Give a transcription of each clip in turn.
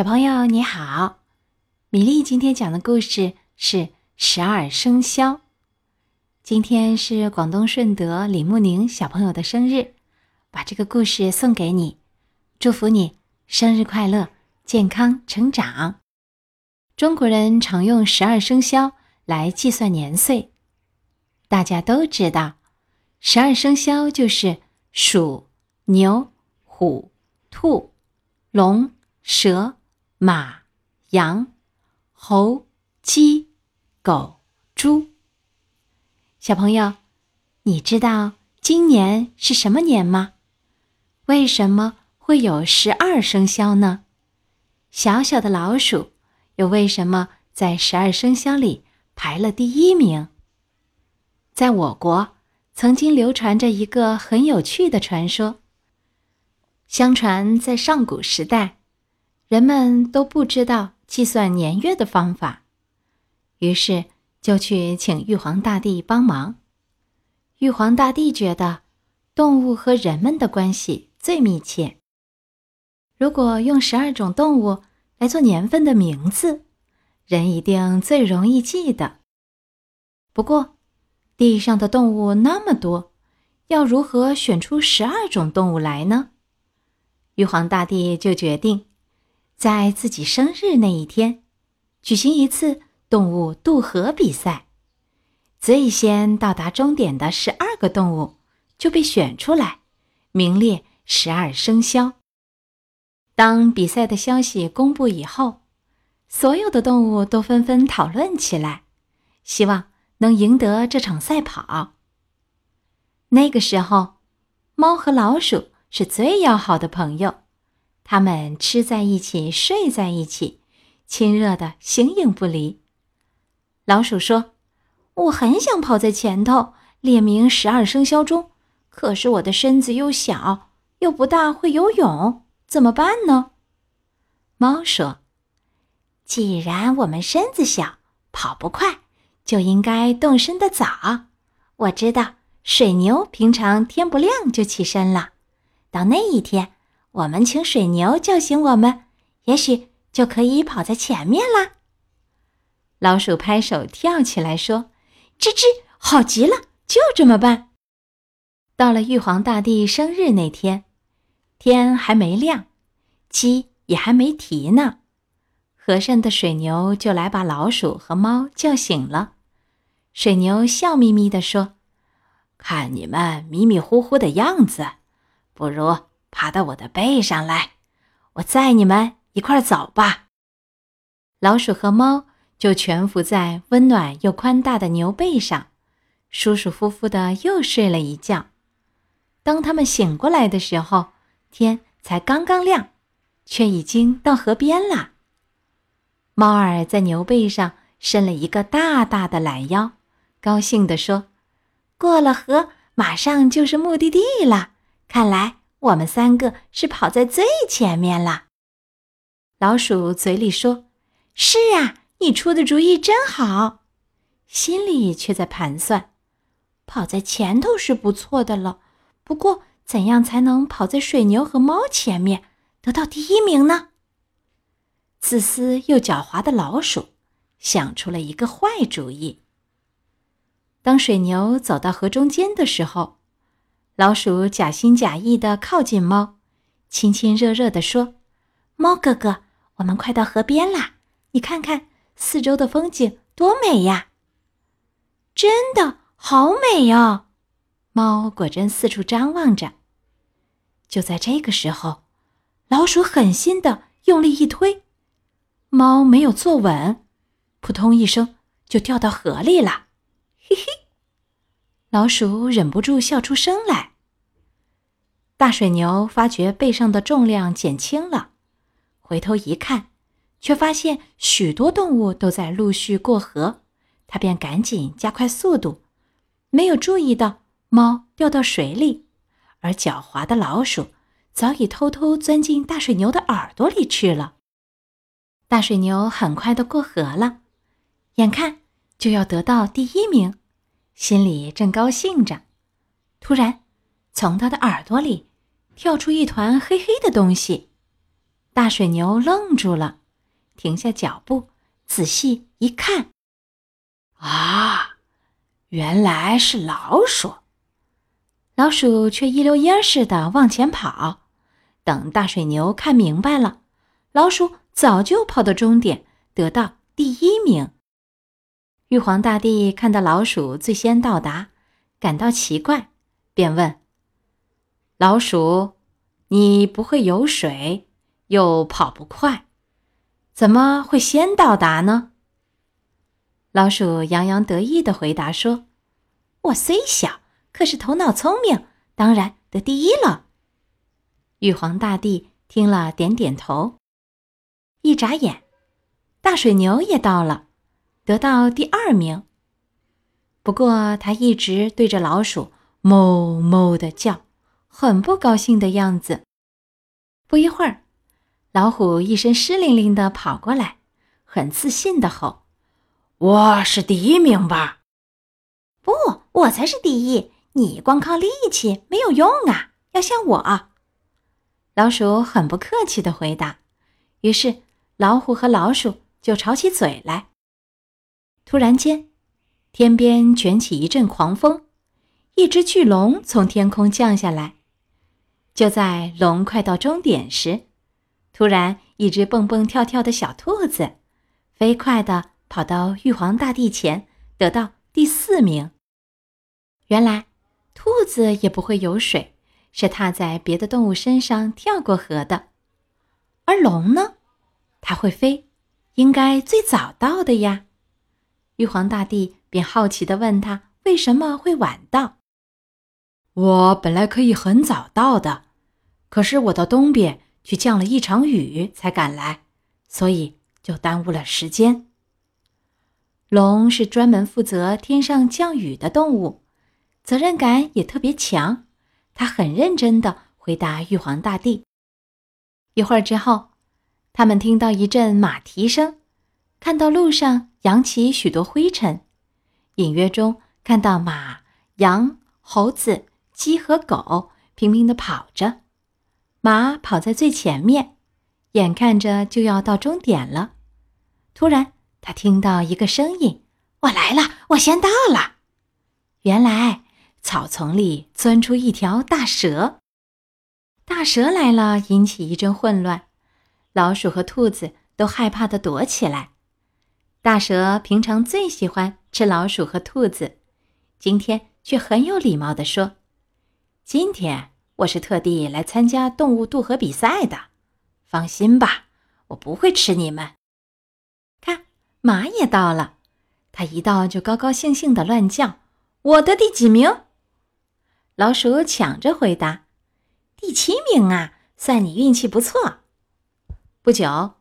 小朋友你好，米粒今天讲的故事是十二生肖。今天是广东顺德李慕宁小朋友的生日，把这个故事送给你，祝福你生日快乐，健康成长。中国人常用十二生肖来计算年岁，大家都知道，十二生肖就是鼠、牛、虎、兔、龙、蛇。马、羊、猴、鸡、狗、猪。小朋友，你知道今年是什么年吗？为什么会有十二生肖呢？小小的老鼠又为什么在十二生肖里排了第一名？在我国，曾经流传着一个很有趣的传说。相传在上古时代。人们都不知道计算年月的方法，于是就去请玉皇大帝帮忙。玉皇大帝觉得动物和人们的关系最密切，如果用十二种动物来做年份的名字，人一定最容易记得。不过，地上的动物那么多，要如何选出十二种动物来呢？玉皇大帝就决定。在自己生日那一天，举行一次动物渡河比赛。最先到达终点的十二个动物就被选出来，名列十二生肖。当比赛的消息公布以后，所有的动物都纷纷讨论起来，希望能赢得这场赛跑。那个时候，猫和老鼠是最要好的朋友。他们吃在一起，睡在一起，亲热的形影不离。老鼠说：“我很想跑在前头，列明十二生肖中，可是我的身子又小，又不大会游泳，怎么办呢？”猫说：“既然我们身子小，跑不快，就应该动身的早。我知道水牛平常天不亮就起身了，到那一天。”我们请水牛叫醒我们，也许就可以跑在前面啦。老鼠拍手跳起来说：“吱吱，好极了，就这么办。”到了玉皇大帝生日那天，天还没亮，鸡也还没啼呢，和善的水牛就来把老鼠和猫叫醒了。水牛笑眯眯地说：“看你们迷迷糊糊的样子，不如……”爬到我的背上来，我载你们一块儿走吧。老鼠和猫就蜷伏在温暖又宽大的牛背上，舒舒服服的又睡了一觉。当他们醒过来的时候，天才刚刚亮，却已经到河边了。猫儿在牛背上伸了一个大大的懒腰，高兴地说：“过了河，马上就是目的地了。看来……”我们三个是跑在最前面了。老鼠嘴里说：“是啊，你出的主意真好。”心里却在盘算：跑在前头是不错的了，不过怎样才能跑在水牛和猫前面，得到第一名呢？自私又狡猾的老鼠想出了一个坏主意。当水牛走到河中间的时候。老鼠假心假意的靠近猫，亲亲热热的说：“猫哥哥，我们快到河边啦！你看看四周的风景多美呀！真的好美哟！”猫果真四处张望着。就在这个时候，老鼠狠心的用力一推，猫没有坐稳，扑通一声就掉到河里了。嘿嘿，老鼠忍不住笑出声来。大水牛发觉背上的重量减轻了，回头一看，却发现许多动物都在陆续过河，他便赶紧加快速度，没有注意到猫掉到水里，而狡猾的老鼠早已偷偷钻进大水牛的耳朵里去了。大水牛很快的过河了，眼看就要得到第一名，心里正高兴着，突然，从他的耳朵里。跳出一团黑黑的东西，大水牛愣住了，停下脚步，仔细一看，啊，原来是老鼠！老鼠却一溜烟似的往前跑。等大水牛看明白了，老鼠早就跑到终点，得到第一名。玉皇大帝看到老鼠最先到达，感到奇怪，便问：“老鼠，你不会游水，又跑不快，怎么会先到达呢？”老鼠洋洋得意地回答说：“我虽小，可是头脑聪明，当然得第一了。”玉皇大帝听了，点点头。一眨眼，大水牛也到了，得到第二名。不过，他一直对着老鼠“哞哞”的叫，很不高兴的样子。不一会儿，老虎一身湿淋淋的跑过来，很自信的吼：“我是第一名吧？”“不，我才是第一！你光靠力气没有用啊，要像我。”老鼠很不客气的回答，于是老虎和老鼠就吵起嘴来。突然间，天边卷起一阵狂风，一只巨龙从天空降下来。就在龙快到终点时，突然一只蹦蹦跳跳的小兔子，飞快的跑到玉皇大帝前，得到第四名。原来，兔子也不会游水。是踏在别的动物身上跳过河的，而龙呢？它会飞，应该最早到的呀。玉皇大帝便好奇地问他：“为什么会晚到？”“我本来可以很早到的，可是我到东边去降了一场雨才赶来，所以就耽误了时间。”龙是专门负责天上降雨的动物，责任感也特别强。他很认真地回答玉皇大帝。一会儿之后，他们听到一阵马蹄声，看到路上扬起许多灰尘，隐约中看到马、羊、猴子、鸡和狗拼命地跑着。马跑在最前面，眼看着就要到终点了。突然，他听到一个声音：“我来了，我先到了。”原来。草丛里钻出一条大蛇，大蛇来了，引起一阵混乱，老鼠和兔子都害怕的躲起来。大蛇平常最喜欢吃老鼠和兔子，今天却很有礼貌的说：“今天我是特地来参加动物渡河比赛的，放心吧，我不会吃你们。”看，马也到了，它一到就高高兴兴的乱叫：“我的第几名？”老鼠抢着回答：“第七名啊，算你运气不错。”不久，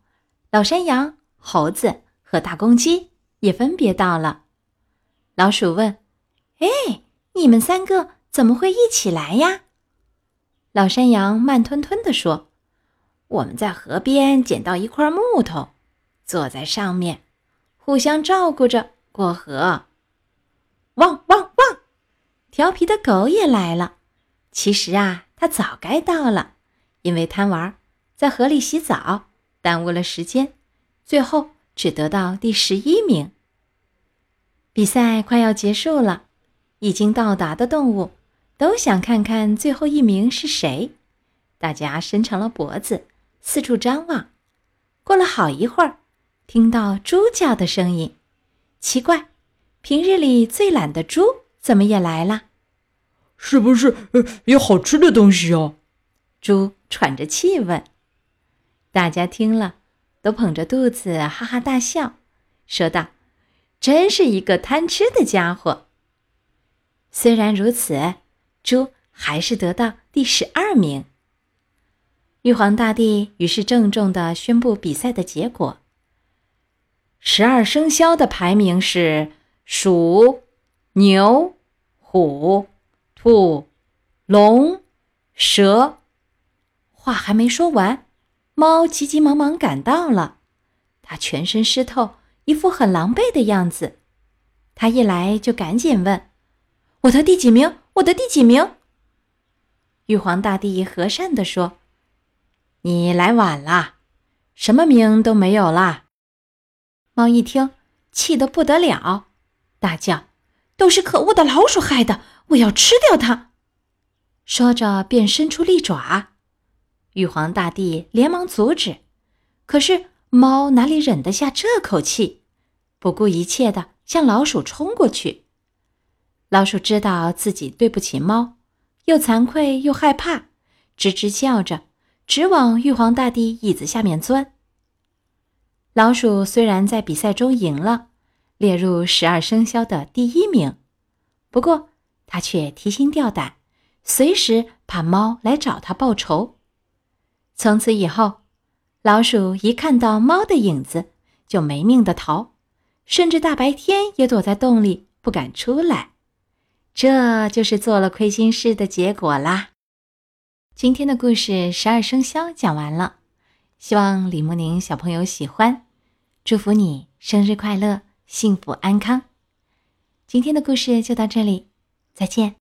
老山羊、猴子和大公鸡也分别到了。老鼠问：“哎，你们三个怎么会一起来呀？”老山羊慢吞吞地说：“我们在河边捡到一块木头，坐在上面，互相照顾着过河。”汪汪汪！调皮的狗也来了。其实啊，它早该到了，因为贪玩，在河里洗澡，耽误了时间，最后只得到第十一名。比赛快要结束了，已经到达的动物都想看看最后一名是谁，大家伸长了脖子，四处张望。过了好一会儿，听到猪叫的声音，奇怪，平日里最懒的猪。怎么也来了？是不是有好吃的东西哦？猪喘着气问。大家听了，都捧着肚子哈哈大笑，说道：“真是一个贪吃的家伙。”虽然如此，猪还是得到第十二名。玉皇大帝于是郑重的宣布比赛的结果：十二生肖的排名是鼠。牛、虎、兔、龙、蛇，话还没说完，猫急急忙忙赶到了。它全身湿透，一副很狼狈的样子。它一来就赶紧问：“我得第几名？我的第几名？”玉皇大帝和善地说：“你来晚了，什么名都没有啦！猫一听，气得不得了，大叫：“都是可恶的老鼠害的！我要吃掉它！”说着便伸出利爪。玉皇大帝连忙阻止，可是猫哪里忍得下这口气，不顾一切的向老鼠冲过去。老鼠知道自己对不起猫，又惭愧又害怕，吱吱叫着，直往玉皇大帝椅子下面钻。老鼠虽然在比赛中赢了，列入十二生肖的第一名，不过它却提心吊胆，随时怕猫来找它报仇。从此以后，老鼠一看到猫的影子就没命的逃，甚至大白天也躲在洞里不敢出来。这就是做了亏心事的结果啦。今天的故事十二生肖讲完了，希望李慕宁小朋友喜欢。祝福你生日快乐，幸福安康！今天的故事就到这里，再见。